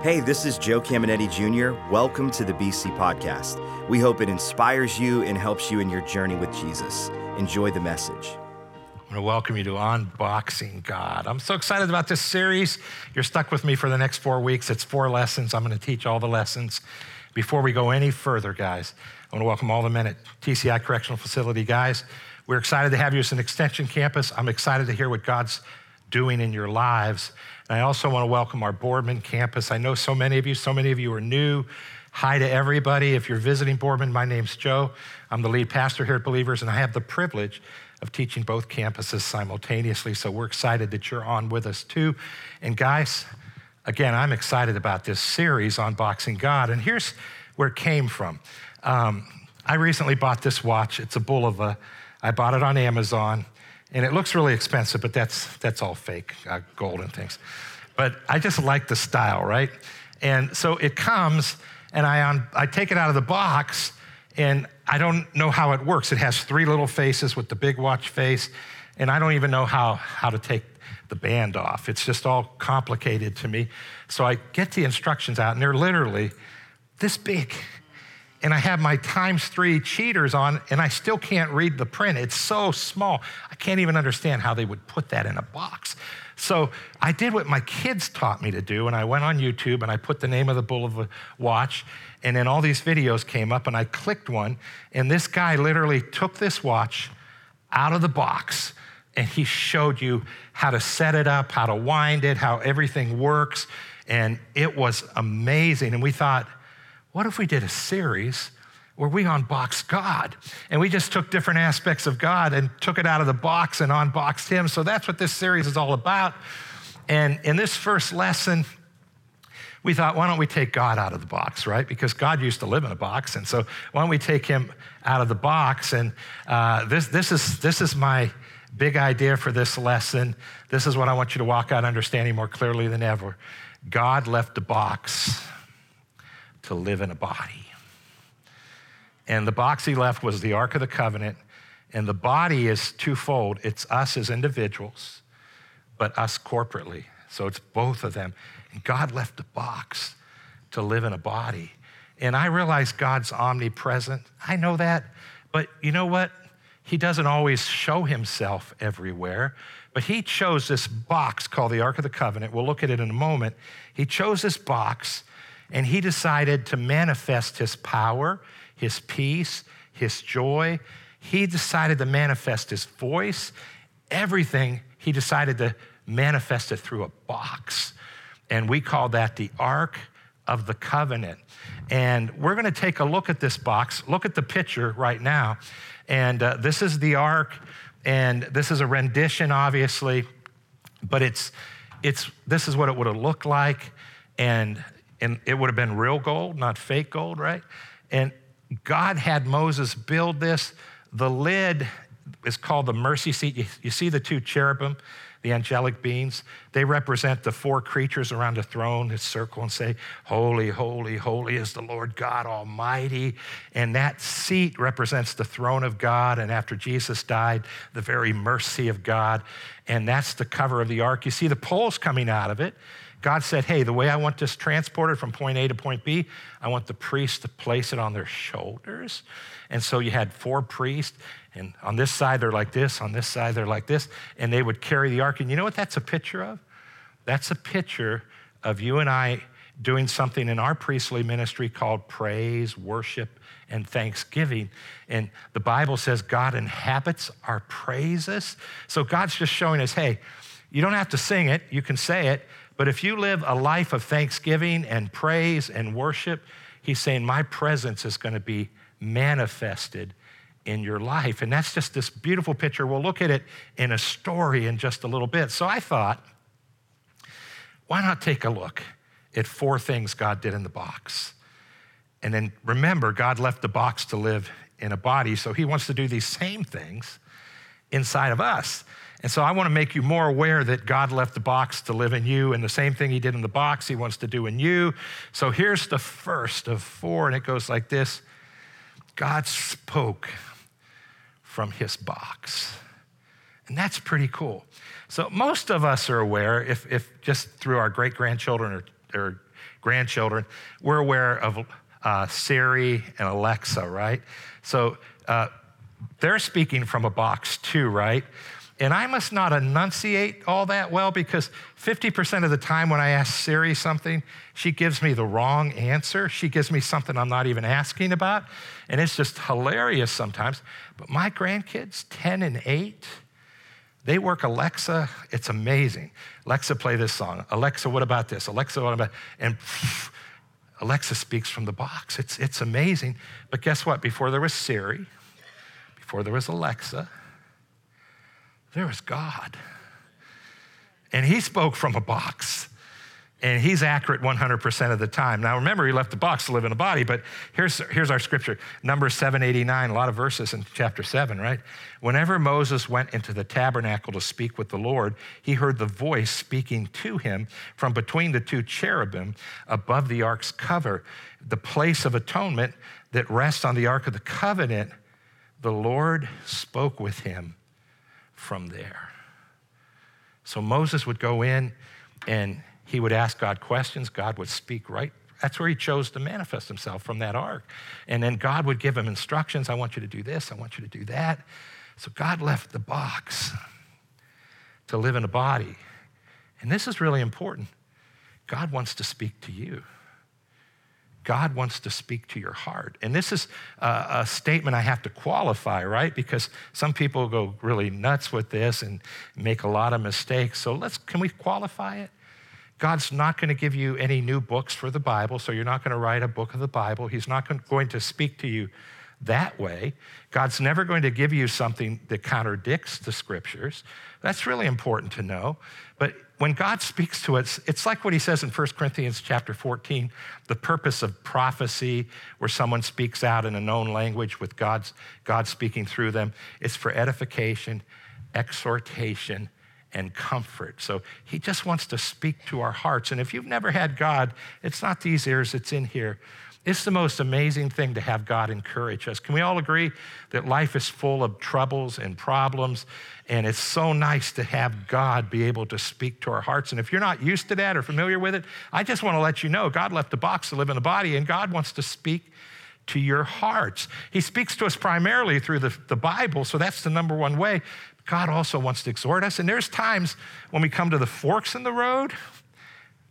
Hey, this is Joe Caminetti Jr. Welcome to the BC Podcast. We hope it inspires you and helps you in your journey with Jesus. Enjoy the message. I want to welcome you to Unboxing God. I'm so excited about this series. You're stuck with me for the next four weeks. It's four lessons. I'm going to teach all the lessons. Before we go any further, guys, I want to welcome all the men at TCI Correctional Facility. Guys, we're excited to have you as an extension campus. I'm excited to hear what God's doing in your lives. I also want to welcome our Boardman campus. I know so many of you, so many of you are new. Hi to everybody. If you're visiting Boardman, my name's Joe. I'm the lead pastor here at Believers, and I have the privilege of teaching both campuses simultaneously. So we're excited that you're on with us too. And guys, again, I'm excited about this series, Unboxing God. And here's where it came from. Um, I recently bought this watch. It's a Bulova. I bought it on Amazon. And it looks really expensive, but that's, that's all fake, uh, gold and things. But I just like the style, right? And so it comes, and I, I take it out of the box, and I don't know how it works. It has three little faces with the big watch face, and I don't even know how, how to take the band off. It's just all complicated to me. So I get the instructions out, and they're literally this big and I have my times three cheaters on, and I still can't read the print. It's so small. I can't even understand how they would put that in a box. So I did what my kids taught me to do, and I went on YouTube and I put the name of the bull of Bulova watch, and then all these videos came up, and I clicked one, and this guy literally took this watch out of the box and he showed you how to set it up, how to wind it, how everything works. And it was amazing. And we thought, what if we did a series where we unboxed God and we just took different aspects of God and took it out of the box and unboxed Him? So that's what this series is all about. And in this first lesson, we thought, why don't we take God out of the box, right? Because God used to live in a box. And so why don't we take Him out of the box? And uh, this, this, is, this is my big idea for this lesson. This is what I want you to walk out understanding more clearly than ever. God left the box to live in a body. And the box he left was the Ark of the Covenant. And the body is twofold it's us as individuals, but us corporately. So it's both of them. And God left a box to live in a body. And I realize God's omnipresent. I know that. But you know what? He doesn't always show himself everywhere. But he chose this box called the Ark of the Covenant. We'll look at it in a moment. He chose this box and he decided to manifest his power, his peace, his joy. He decided to manifest his voice. Everything, he decided to manifest it through a box. And we call that the Ark of the Covenant. And we're going to take a look at this box. Look at the picture right now. And uh, this is the Ark, and this is a rendition, obviously, but it's, it's, this is what it would have looked like. And and it would have been real gold, not fake gold, right? And God had Moses build this. The lid is called the mercy seat. You, you, see the two cherubim, the angelic beings? They represent the four creatures around the throne that circle and say, Holy, holy, holy is the Lord God Almighty. And that seat represents the throne of God. And after Jesus died, the very mercy of God. And that's the cover of the ark. You see the poles coming out of it. God said, Hey, the way I want this transported from point A to point B, I want the priests to place it on their shoulders. And so you had four priests, and on this side they're like this, on this side they're like this, and they would carry the ark. And you know what that's a picture of? That's a picture of you and I doing something in our priestly ministry called praise, worship, and thanksgiving. And the Bible says God inhabits our praises. So God's just showing us hey, you don't have to sing it, you can say it, but if you live a life of thanksgiving and praise and worship, he's saying, My presence is going to be manifested in your life. And that's just this beautiful picture. We'll look at it in a story in just a little bit. So I thought, why not take a look at four things God did in the box? And then remember, God left the box to live in a body, so he wants to do these same things inside of us. And so I want to make you more aware that God left the box to live in you, and the same thing He did in the box, He wants to do in you. So here's the first of four, and it goes like this God spoke from His box. And that's pretty cool. So most of us are aware, if, if just through our great grandchildren or or grandchildren, we're aware of uh, Siri and Alexa, right? So uh, they're speaking from a box too, right? And I must not enunciate all that well because 50% of the time when I ask Siri something, she gives me the wrong answer. She gives me something I'm not even asking about. And it's just hilarious sometimes. But my grandkids, 10 and 8, they work Alexa. It's amazing. Alexa, play this song. Alexa, what about this? Alexa, what about? And pff, Alexa speaks from the box. It's, it's amazing. But guess what? Before there was Siri, before there was Alexa, there was God. And he spoke from a box. And he's accurate 100% of the time. Now, remember, he left the box to live in a body, but here's, here's our scripture Numbers 789, a lot of verses in chapter 7, right? Whenever Moses went into the tabernacle to speak with the Lord, he heard the voice speaking to him from between the two cherubim above the ark's cover, the place of atonement that rests on the ark of the covenant. The Lord spoke with him from there. So Moses would go in and he would ask God questions. God would speak right. That's where he chose to manifest himself from that ark. And then God would give him instructions I want you to do this, I want you to do that. So God left the box to live in a body. And this is really important. God wants to speak to you. God wants to speak to your heart. And this is a, a, statement I have to qualify, right? Because some people go really nuts with this and make a lot of mistakes. So let's, can we qualify it? God's not going to give you any new books for the Bible, so you're not going to write a book of the Bible. He's not going to speak to you that way. God's never going to give you something that contradicts the scriptures. That's really important to know. But when God speaks to us, it's like what he says in 1 Corinthians chapter 14, the purpose of prophecy, where someone speaks out in a known language with God's, God speaking through them. It's for edification, exhortation, and comfort. So he just wants to speak to our hearts. And if you've never had God, it's not these ears, it's in here. It's the most amazing thing to have God encourage us. Can we all agree that life is full of troubles and problems? And it's so nice to have God be able to speak to our hearts. And if you're not used to that or familiar with it, I just want to let you know God left the box to live in the body, and God wants to speak to your hearts. He speaks to us primarily through the, the Bible, so that's the number one way. God also wants to exhort us. And there's times when we come to the forks in the road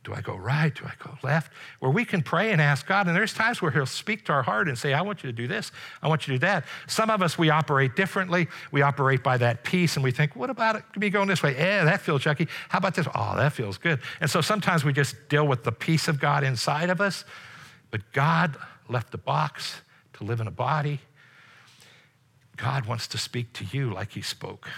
do I go right? Do I go left? Where we can pray and ask God. And there's times where He'll speak to our heart and say, I want you to do this. I want you to do that. Some of us, we operate differently. We operate by that peace and we think, what about it? me going this way? Yeah, that feels chucky. How about this? Oh, that feels good. And so sometimes we just deal with the peace of God inside of us. But God left the box to live in a body. God wants to speak to you like He spoke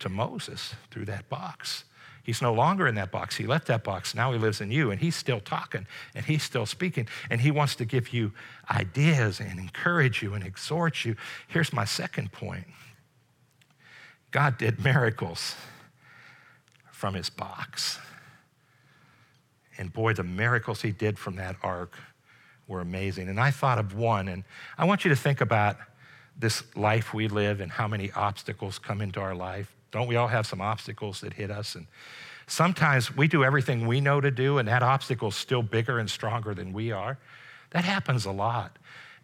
to Moses through that box. He's no longer in that box. He left that box. Now he lives in you, and he's still talking, and he's still speaking, and he wants to give you ideas and encourage you and exhort you. Here's my second point God did miracles from his box. And boy, the miracles he did from that ark were amazing. And I thought of one, and I want you to think about this life we live and how many obstacles come into our life. Don't we all have some obstacles that hit us? And sometimes we do everything we know to do, and that obstacle is still bigger and stronger than we are. That happens a lot.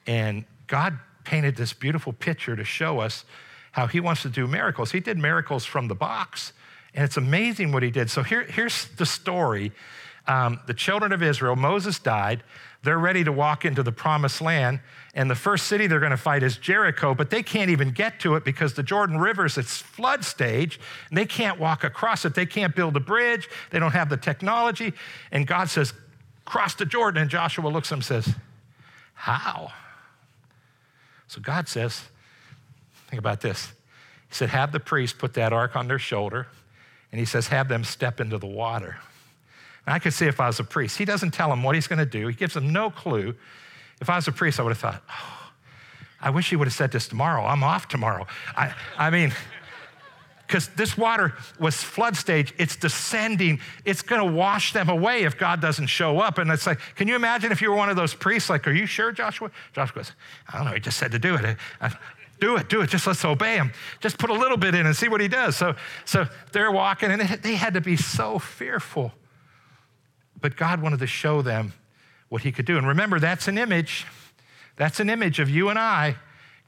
And God painted this beautiful picture to show us how He wants to do miracles. He did miracles from the box, and it's amazing what He did. So here, here's the story. Um, the children of Israel, Moses died. They're ready to walk into the promised land. And the first city they're going to fight is Jericho, but they can't even get to it because the Jordan River is at flood stage and they can't walk across it. They can't build a bridge. They don't have the technology. And God says, Cross the Jordan. And Joshua looks at him and says, How? So God says, Think about this. He said, Have the priests put that ark on their shoulder. And he says, Have them step into the water. And I could see if I was a priest. He doesn't tell them what he's going to do, he gives them no clue. If I was a priest, I would have thought, oh, I wish he would have said this tomorrow. I'm off tomorrow. I, I mean, because this water was flood stage, it's descending, it's going to wash them away if God doesn't show up. And it's like, can you imagine if you were one of those priests? Like, are you sure, Joshua? Joshua goes, I don't know, he just said to do it. I, do it, do it. Just let's obey him. Just put a little bit in and see what he does. So, so they're walking, and they had to be so fearful but God wanted to show them what he could do. And remember, that's an image. That's an image of you and I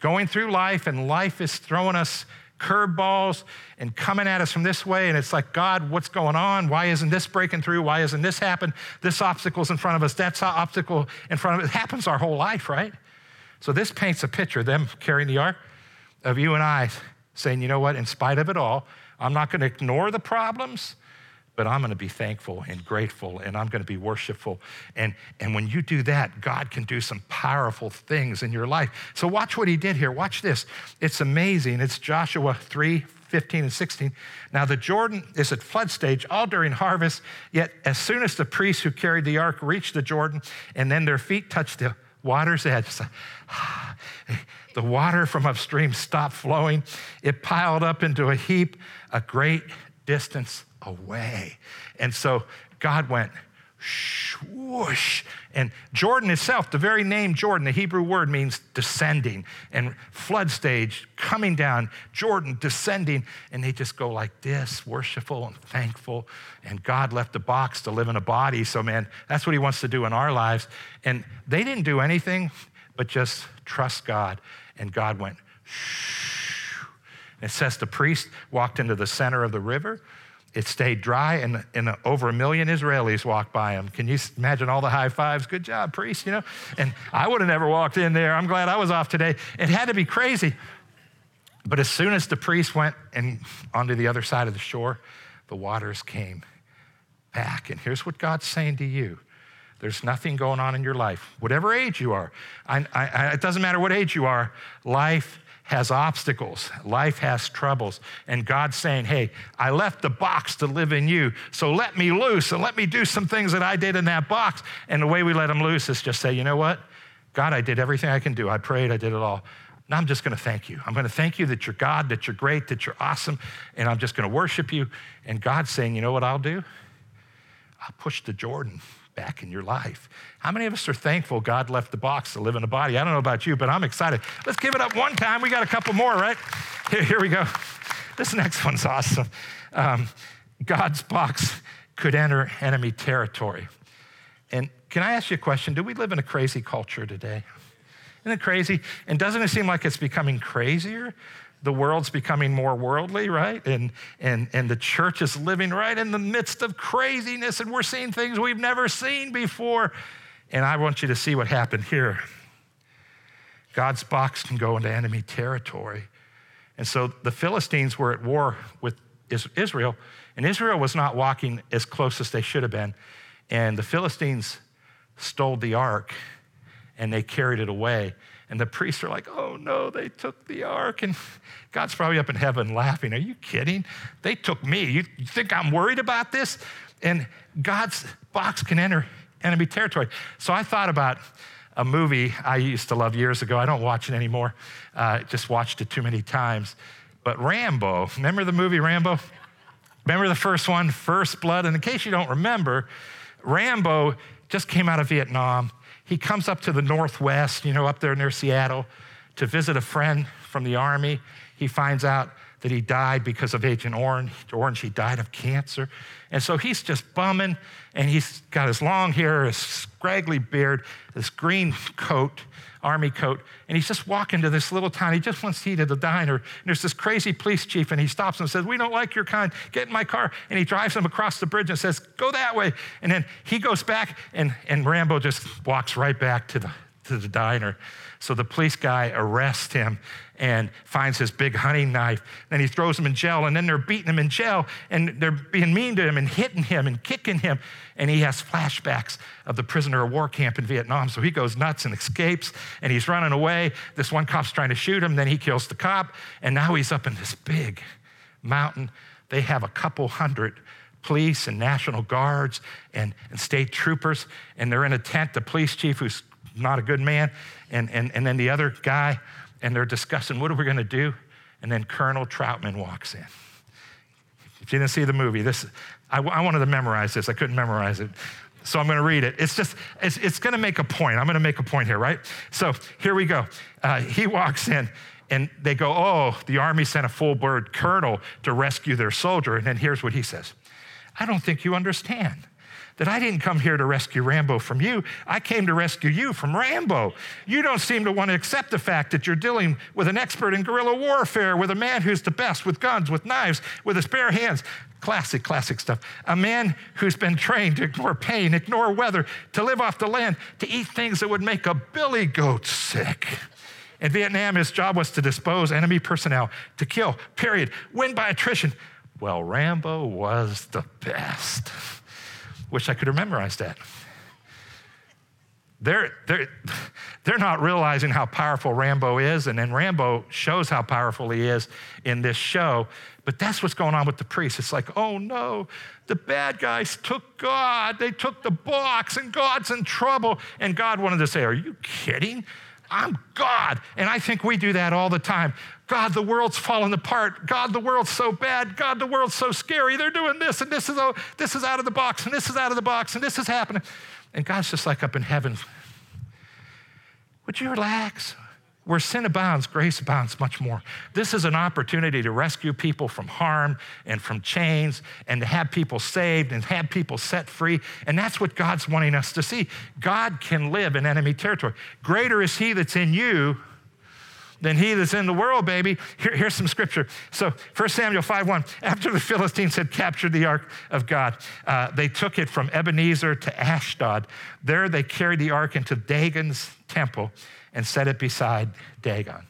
going through life, and life is throwing us curveballs and coming at us from this way. And it's like, God, what's going on? Why isn't this breaking through? Why isn't this happening? This obstacle's in front of us. That's obstacle in front of us. It happens our whole life, right? So this paints a picture, them carrying the ark, of you and I saying, you know what, in spite of it all, I'm not going to ignore the problems but I'm going to be thankful and grateful and I'm going to be worshipful. And, and when you do that, God can do some powerful things in your life. So watch what he did here. Watch this. It's amazing. It's Joshua 3 15 and 16. Now, the Jordan is at flood stage all during harvest, yet as soon as the priests who carried the ark reached the Jordan and then their feet touched the water's edge, the water from upstream stopped flowing. It piled up into a heap a great distance away. And so God went, swoosh. And Jordan itself, the very name Jordan, the Hebrew word means descending and flood stage coming down, Jordan descending. And they just go like this, worshipful and thankful. And God left the box to live in a body. So, man, that's what He wants to do in our lives. And they didn't do anything but just trust God. And God went, shh. It says the priest walked into the center of the river it stayed dry, and, and over a million Israelis walked by him. Can you imagine all the high fives? Good job, priest, you know? And I would have never walked in there. I'm glad I was off today. It had to be crazy. But as soon as the priest went and onto the other side of the shore, the waters came back. And here's what God's saying to you there's nothing going on in your life, whatever age you are. I, I, it doesn't matter what age you are, life has obstacles, life has troubles, and God's saying, Hey, I left the box to live in you, so let me loose and let me do some things that I did in that box. And the way we let Him loose is just say, You know what? God, I did everything I can do. I prayed, I did it all. Now I'm just going to thank you. I'm going to thank you that you're God, that you're great, that you're awesome, and I'm just going to worship you. And God's saying, You know what I'll do? I'll push the Jordan back in your life. How many of us are thankful God left the box to live in a body? I don't know about you, but I'm excited. Let's give it up one time. We got a couple more, right? Here, here we go. This next one's awesome. Um, God's box could enter enemy territory. And can I ask you a question? Do we live in a crazy culture today? Isn't it crazy? And doesn't it seem like it's becoming crazier? the world's becoming more worldly, right? And, and, and the church is living right in the midst of craziness, and we're seeing things we've never seen before. And I want you to see what happened here. God's box can go into enemy territory. And so the Philistines were at war with Israel, and Israel was not walking as close as they should have been. And the Philistines stole the ark and they carried it away. And the priests are like, oh no, they took the ark. And God's probably up in heaven laughing. Are you kidding? They took me. You, you think I'm worried about this? And God's box can enter enemy territory. So I thought about a movie I used to love years ago. I don't watch it anymore, uh, just watched it too many times. But Rambo, remember the movie Rambo? Remember the first one, First Blood? And in case you don't remember, Rambo just came out of Vietnam he comes up to the Northwest, you know, up there near Seattle, to visit a friend from the Army. He finds out that he died because of Agent Orange. Orange, he died of cancer. And so he's just bumming, and he's got his long hair, his scraggly beard, this green coat, army coat, and he's just walking to this little town. He just wants to eat at a diner. And there's this crazy police chief, and he stops and says, We don't like your kind. Get in my car. And he drives him across the bridge and says, Go that way. And then he goes back, and, and Rambo just walks right back to the, to the diner. So the police guy arrests him and finds his big hunting knife. Then he throws him in jail, and then they're beating him in jail, and they're being mean to him and hitting him and kicking him. And he has flashbacks of the prisoner of war camp in Vietnam. So he goes nuts and escapes, and he's running away. This one cop's trying to shoot him, then he kills the cop, and now he's up in this big mountain. They have a couple hundred police and national guards and, and state troopers, and they're in a tent. The police chief, who's not a good man, and, and, and then the other guy, and they're discussing what are we going to do? And then Colonel Trautman walks in. If you didn't see the movie, this I, I wanted to memorize this. I couldn't memorize it. So I'm going to read it. It's just, it's, it's going to make a point. I'm going to make a point here, right? So here we go. Uh, he walks in and they go, Oh, the army sent a full bird colonel to rescue their soldier. And then here's what he says I don't think you understand that I didn't come here to rescue Rambo from you. I came to rescue you from Rambo. You don't seem to want to accept the fact that you're dealing with an expert in guerrilla warfare, with a man who's the best with guns, with knives, with his bare hands. Classic, classic stuff. A man who's been trained to ignore pain, ignore weather, to live off the land, to eat things that would make a billy goat sick. In Vietnam, his job was to dispose enemy personnel, to kill, period, win by attrition. Well, Rambo was the best. Wish I could have memorized that. They're, they're, they're not realizing how powerful Rambo is, and then Rambo shows how powerful he is in this show. But that's what's going on with the priests. It's like, oh no, the bad guys took God. They took the box, and God's in trouble. And God wanted to say, Are you kidding? I'm God. And I think we do that all the time. God, the world's falling apart. God, the world's so bad. God, the world's so scary. They're doing this, and this is, oh, this is out of the box, and this is out of the box, and this is happening. And God's just like up in heaven. Would you relax? Where sin abounds, grace abounds much more. This is an opportunity to rescue people from harm and from chains and to have people saved and have people set free. And that's what God's wanting us to see. God can live in enemy territory. Greater is He that's in you than he that's in the world, baby. Here, here's some scripture. So 1 Samuel 5:1. after the Philistines had captured the ark of God, uh, they took it from Ebenezer to Ashdod. There they carried the ark into Dagon's temple and set it beside Dagon.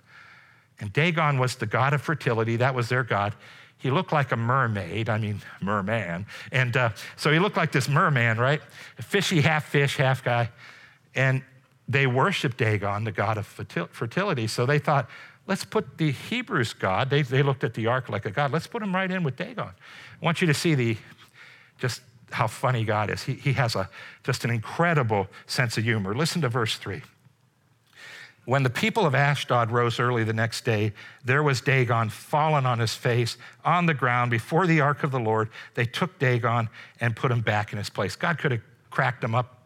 And Dagon was the god of fertility, that was their god. He looked like a mermaid, I mean, merman. And uh, so he looked like this merman, right? A fishy, half fish, half guy. And they worshiped Dagon, the god of fertility. So they thought, let's put the Hebrews God, they, they looked at the ark like a god, let's put him right in with Dagon. I want you to see the just how funny God is. He, he has a, just an incredible sense of humor. Listen to verse 3. When the people of Ashdod rose early the next day, there was Dagon fallen on his face on the ground before the ark of the Lord. They took Dagon and put him back in his place. God could have cracked him up,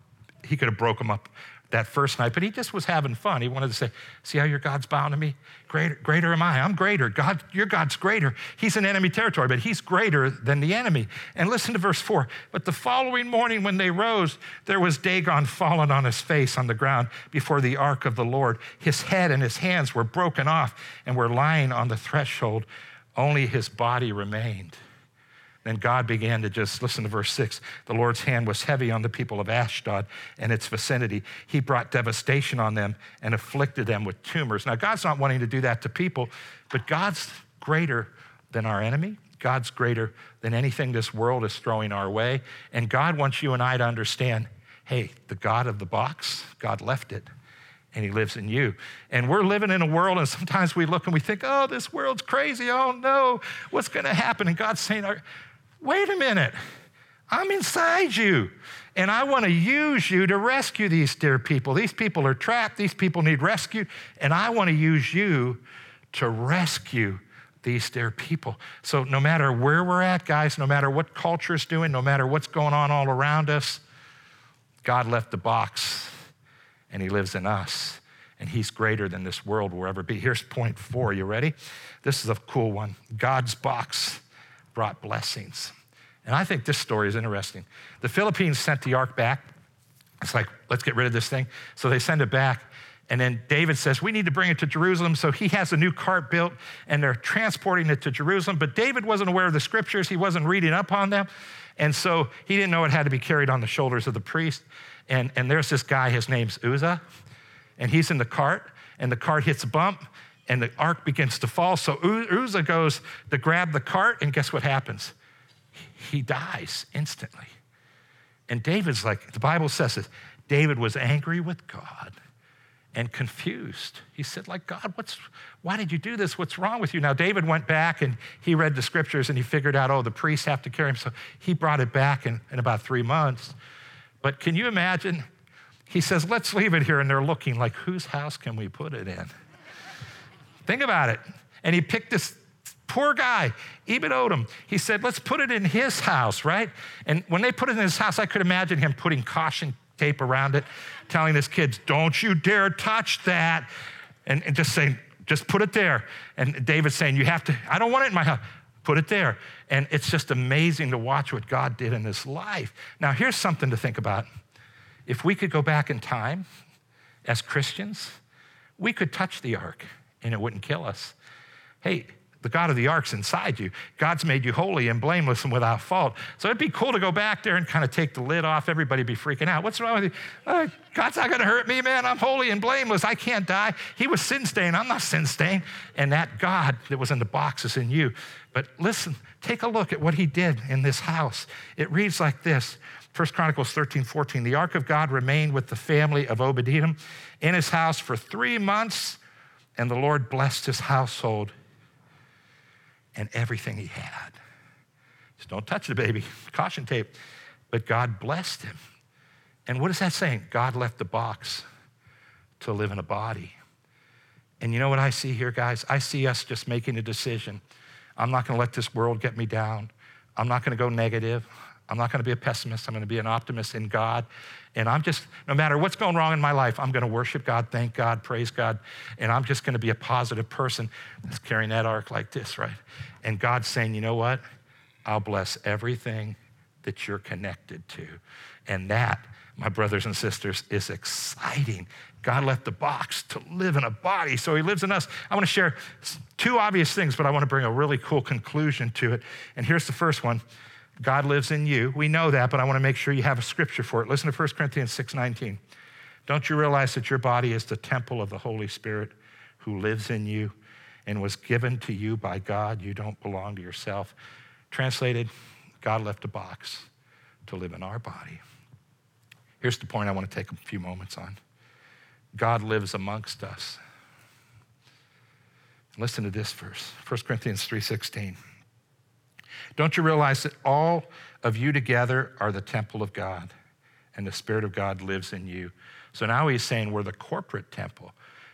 he could have broke him up that first night, but he just was having fun. He wanted to say, See how your God's bound to me? Greater, greater am I. I'm greater. God, your God's greater. He's in enemy territory, but he's greater than the enemy. And listen to verse four. But the following morning, when they rose, there was Dagon fallen on his face on the ground before the ark of the Lord. His head and his hands were broken off and were lying on the threshold. Only his body remained. Then God began to just listen to verse six. The Lord's hand was heavy on the people of Ashdod and its vicinity. He brought devastation on them and afflicted them with tumors. Now, God's not wanting to do that to people, but God's greater than our enemy. God's greater than anything this world is throwing our way. And God wants you and I to understand hey, the God of the box, God left it and he lives in you. And we're living in a world, and sometimes we look and we think, oh, this world's crazy. Oh, no, what's going to happen? And God's saying, wait a minute, I'm inside you. And I want to use you to rescue these dear people. These people are trapped, these people need rescued, and I want to use you to rescue these dear people. So, no matter where we're at, guys, no matter what culture is doing, no matter what's going on all around us, God left the box and He lives in us. And He's greater than this world will ever be. Here's point four. You ready? This is a cool one God's box brought blessings. And I think this story is interesting. The Philistines sent the ark back. It's like, let's get rid of this thing. So they send it back. And then David says, We need to bring it to Jerusalem. So he has a new cart built and they're transporting it to Jerusalem. But David wasn't aware of the scriptures, he wasn't reading up on them. And so he didn't know it had to be carried on the shoulders of the priest. And, and there's this guy, his name's Uzzah, and he's in the cart, and the cart hits a bump, and the ark begins to fall. So Uzzah goes to grab the cart, and guess what happens? He dies instantly. And David's like, the Bible says this David was angry with God and confused. He said, like, God, what's, why did you do this? What's wrong with you? Now, David went back and he read the scriptures and he figured out, oh, the priests have to carry him. So he brought it back in, in about three months. But can you imagine? He says, let's leave it here. And they're looking like, whose house can we put it in? Think about it. And he picked this poor guy, Obed Edom. He said, let's put it in his house, right? And when they put it in his house, I could imagine him putting caution tape around it, telling his kids, don't you dare touch that. And, and just saying, just put it there. And David saying, you have to, I don't want it in my house. put it there. And it's just amazing to watch what God did in his life. Now, here's something to think about. If we could go back in time as Christians, we could touch the ark and it wouldn't kill us. Hey, the God of the ark's inside you. God's made you holy and blameless and without fault. So it'd be cool to go back there and kind of take the lid off. Everybody be freaking out. What's wrong with you? Uh, God's not going to hurt me, man. I'm holy and blameless. I can't die. He was sin stained. I'm not sin stained. And that God that was in the box is in you. But listen, take a look at what he did in this house. It reads like this 1 Chronicles 13, 14. The ark of God remained with the family of Obed-Edom in his house for three months, and the Lord blessed his household and everything he had. Just don't touch the baby, caution tape. But God blessed him. And what is that saying? God left the box to live in a body. And you know what I see here, guys? I see us just making a decision. I'm not going to let this world get me down. I'm not going to go negative. I'm not going to be a pessimist. I'm going to be an optimist in God. And I'm just, no matter what's going wrong in my life, I'm going to worship God, thank God, praise God. And I'm just going to be a positive person that's carrying that ark like this, right? And God's saying, you know what? I'll bless everything that you're connected to. And that, my brothers and sisters, is exciting. God left the box to live in a body, so he lives in us. I want to share two obvious things, but I want to bring a really cool conclusion to it. And here's the first one God lives in you. We know that, but I want to make sure you have a scripture for it. Listen to 1 Corinthians 6:19. Don't you realize that your body is the temple of the Holy Spirit who lives in you and was given to you by God? You don't belong to yourself. Translated, God left a box to live in our body. Here's the point I want to take a few moments on. God lives amongst us. Listen to this verse, 1 Corinthians 3:16. Don't you realize that all of you together are the temple of God and the Spirit of God lives in you? So now he's saying we're the corporate temple.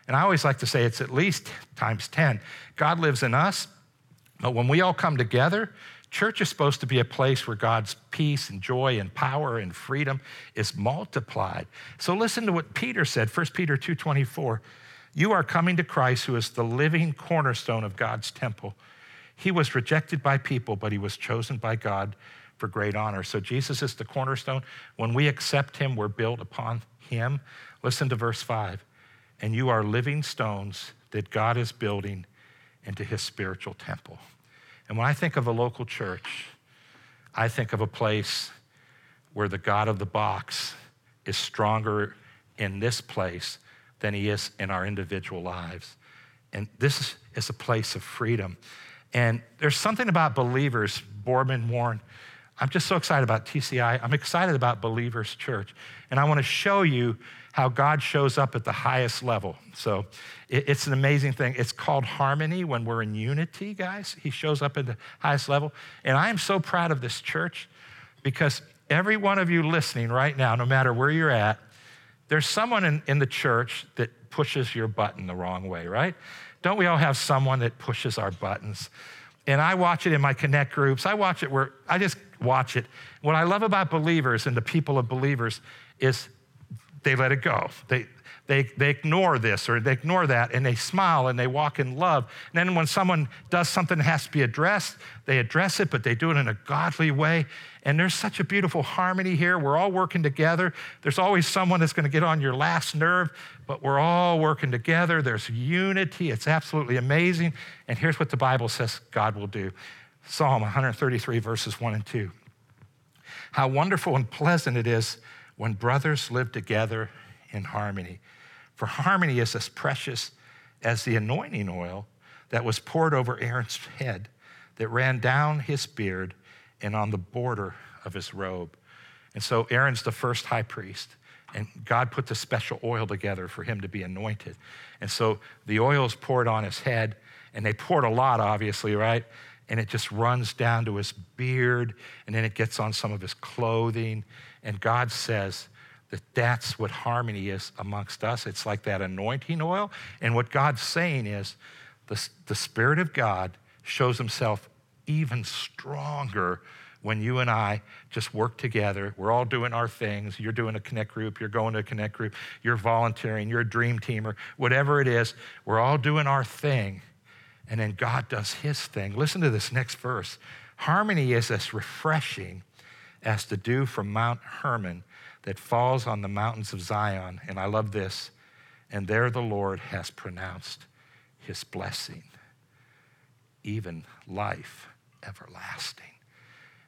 And I always like to say it's at least times 10. God lives in us, but when we all come together, church is supposed to be a place where God's peace and joy and power and freedom is multiplied. So listen to what Peter said, 1 Peter 2:24. You are coming to Christ who is the living cornerstone of God's temple. He was rejected by people, but he was chosen by God for great honor. So Jesus is the cornerstone. When we accept him, we're built upon him. Listen to verse 5. And you are living stones that God is building into his spiritual temple. And when I think of a local church, I think of a place where the God of the box is stronger in this place than he is in our individual lives. And this is a place of freedom. And there's something about believers, Boardman Warren. I'm just so excited about TCI. I'm excited about Believers Church. And I want to show you how God shows up at the highest level. So it's an amazing thing. It's called harmony when we're in unity, guys. He shows up at the highest level. And I am so proud of this church because every one of you listening right now, no matter where you're at, there's someone in, in the church that pushes your button the wrong way, right? Don't we all have someone that pushes our buttons? And I watch it in my connect groups. I watch it where I just watch it. What I love about believers and the people of believers is they let it go. They, they, they ignore this or they ignore that and they smile and they walk in love. And then when someone does something that has to be addressed, they address it, but they do it in a godly way. And there's such a beautiful harmony here. We're all working together. There's always someone that's going to get on your last nerve, but we're all working together. There's unity. It's absolutely amazing. And here's what the Bible says God will do Psalm 133, verses 1 and 2. How wonderful and pleasant it is when brothers live together in harmony. For harmony is as precious as the anointing oil that was poured over Aaron's head, that ran down his beard and on the border of his robe. And so Aaron's the first high priest, and God put the special oil together for him to be anointed. And so the oil is poured on his head, and they poured a lot, obviously, right? And it just runs down to his beard, and then it gets on some of his clothing. And God says, that that's what harmony is amongst us. It's like that anointing oil. And what God's saying is the, the Spirit of God shows himself even stronger when you and I just work together. We're all doing our things. You're doing a connect group, you're going to a connect group, you're volunteering, you're a dream teamer, whatever it is, we're all doing our thing. And then God does his thing. Listen to this next verse. Harmony is as refreshing as the dew from Mount Hermon that falls on the mountains of Zion. And I love this. And there the Lord has pronounced his blessing, even life everlasting.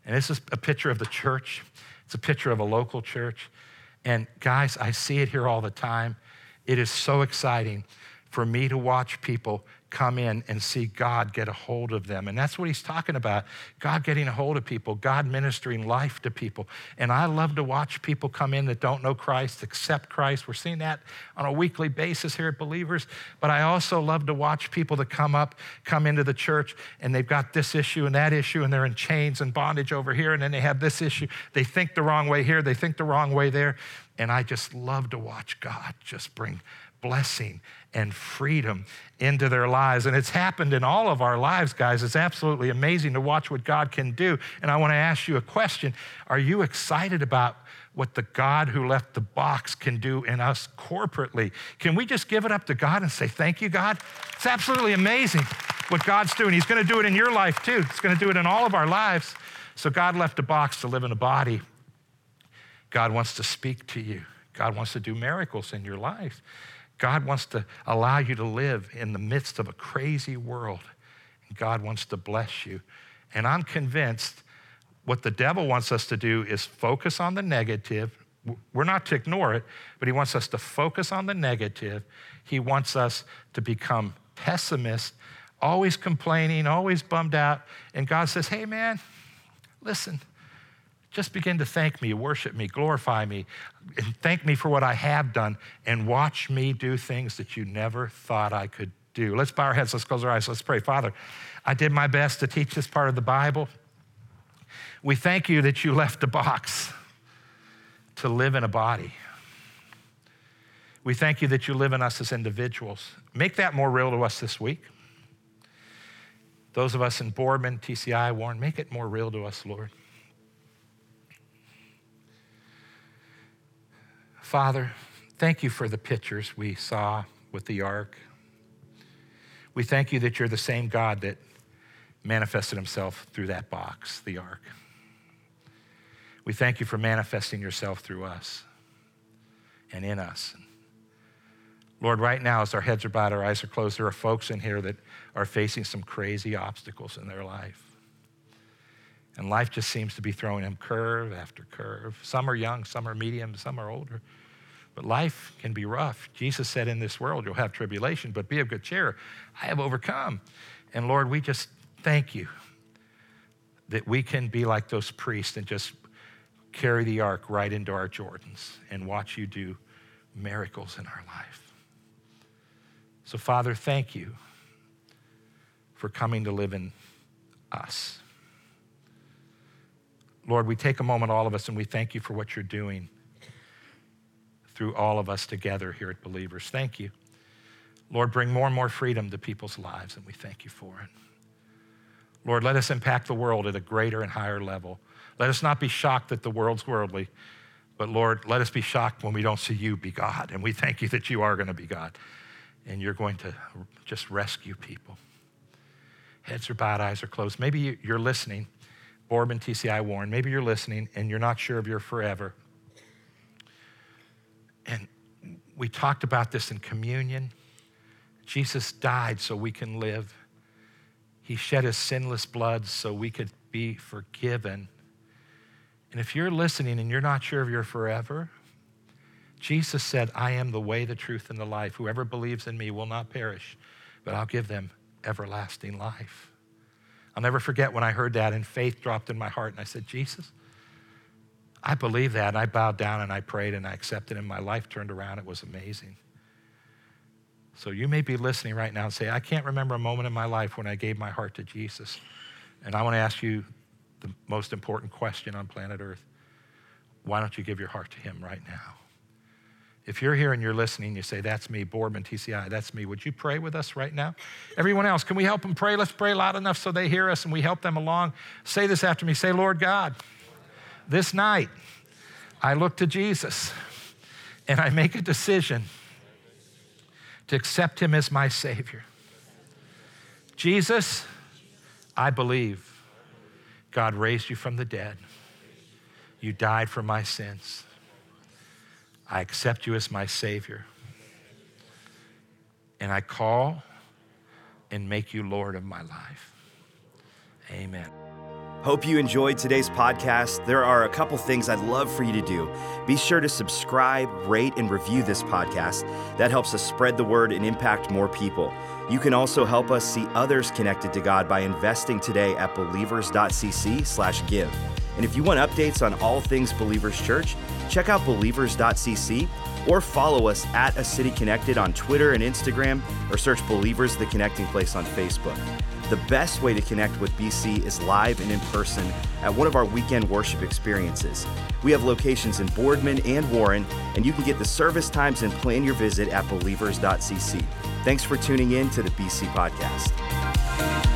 And this is a picture of the church. It's a picture of a local church. And guys, I see it here all the time. It is so exciting for me to watch people come in and see God get a hold of them. And that's what he's talking about God getting a hold of people, God ministering life to people. And I love to watch people come in that don't know Christ, accept Christ. We're seeing that on a weekly basis here at Believers. But I also love to watch people that come up, come into the church, and they've got this issue and that issue, and they're in chains and bondage over here, and then they have this issue. They think the wrong way here, they think the wrong way there. And I just love to watch God just bring blessing and freedom into their lives. And it's happened in all of our lives, guys. It's absolutely amazing to watch what God can do. And I want to ask you a question Are you excited about what the God who left the box can do in us corporately? Can we just give it up to God and say, Thank you, God? It's absolutely amazing what God's doing. He's going to do it in your life too, He's going to do it in all of our lives. So God left a box to live in a body. God wants to speak to you. God wants to do miracles in your life. God wants to allow you to live in the midst of a crazy world. And God wants to bless you. And I'm convinced what the devil wants us to do is focus on the negative. We're not to ignore it, but he wants us to focus on the negative. He wants us to become pessimists, always complaining, always bummed out. And God says, hey, man, listen, just begin to thank me, worship me, glorify me, and thank me for what I have done, and watch me do things that you never thought I could do. Let's bow our heads, let's close our eyes, let's pray. Father, I did my best to teach this part of the Bible. We thank you that you left a box to live in a body. We thank you that you live in us as individuals. Make that more real to us this week. Those of us in Boardman, TCI, Warren, make it more real to us, Lord. Father, thank you for the pictures we saw with the ark. We thank you that you're the same God that manifested himself through that box, the ark. We thank you for manifesting yourself through us and in us. Lord, right now, as our heads are bowed, our eyes are closed, there are folks in here that are facing some crazy obstacles in their life. And life just seems to be throwing them curve after curve. Some are young, some are medium, some are older. But life can be rough. Jesus said, In this world you'll have tribulation, but be of good cheer. I have overcome. And Lord, we just thank you that we can be like those priests and just carry the ark right into our Jordans and watch you do miracles in our life. So, Father, thank you for coming to live in us. Lord, we take a moment, all of us, and we thank you for what you're doing through all of us together here at Believers. Thank you. Lord, bring more and more freedom to people's lives, and we thank you for it. Lord, let us impact the world at a greater and higher level. Let us not be shocked that the world's worldly, but Lord, let us be shocked when we don't see you be God. And we thank you that you are going to be God, and you're going to just rescue people. Heads are bowed, eyes are closed. Maybe you're listening, Boardman, TCI Warren, maybe you're listening and you're not sure of you're forever. And we talked about this in communion. Jesus died so we can live. He shed his sinless blood so we could be forgiven. And if you're listening and you're not sure of you're forever, Jesus said, I am the way, the truth, and the life. Whoever believes in me will not perish, but I'll give them everlasting life. I'll never forget when I heard that and faith dropped in my heart and I said, Jesus, I believe that. And I bowed down and I prayed and I accepted, and my life turned around. It was amazing. So you may be listening right now and say, I can't remember a moment in my life when I gave my heart to Jesus. And I want to ask you the most important question on planet Earth. Why don't you give your heart to Him right now? If you're here and you're listening, you say, That's me, Boardman TCI, that's me. Would you pray with us right now? Everyone else, can we help them pray? Let's pray loud enough so they hear us and we help them along. Say this after me. Say, Lord God, this night, I look to Jesus and I make a decision to accept him as my Savior. Jesus, I believe God raised you from the dead. You died for my sins. I accept you as my Savior. And I call and make you Lord of my life. Amen. Hope you enjoyed today's podcast. There are a couple things I'd love for you to do. Be sure to subscribe, rate, and review this podcast. That helps us spread the word and impact more people. You can also help us see others connected to God by investing today at believers.cc/give. And if you want updates on all things Believers Church, check out believers.cc or follow us at A City Connected on Twitter and Instagram or search Believers the Connecting Place on Facebook. The best way to connect with BC is live and in person at one of our weekend worship experiences. We have locations in Boardman and Warren, and you can get the service times and plan your visit at believers.cc. Thanks for tuning in to the BC Podcast.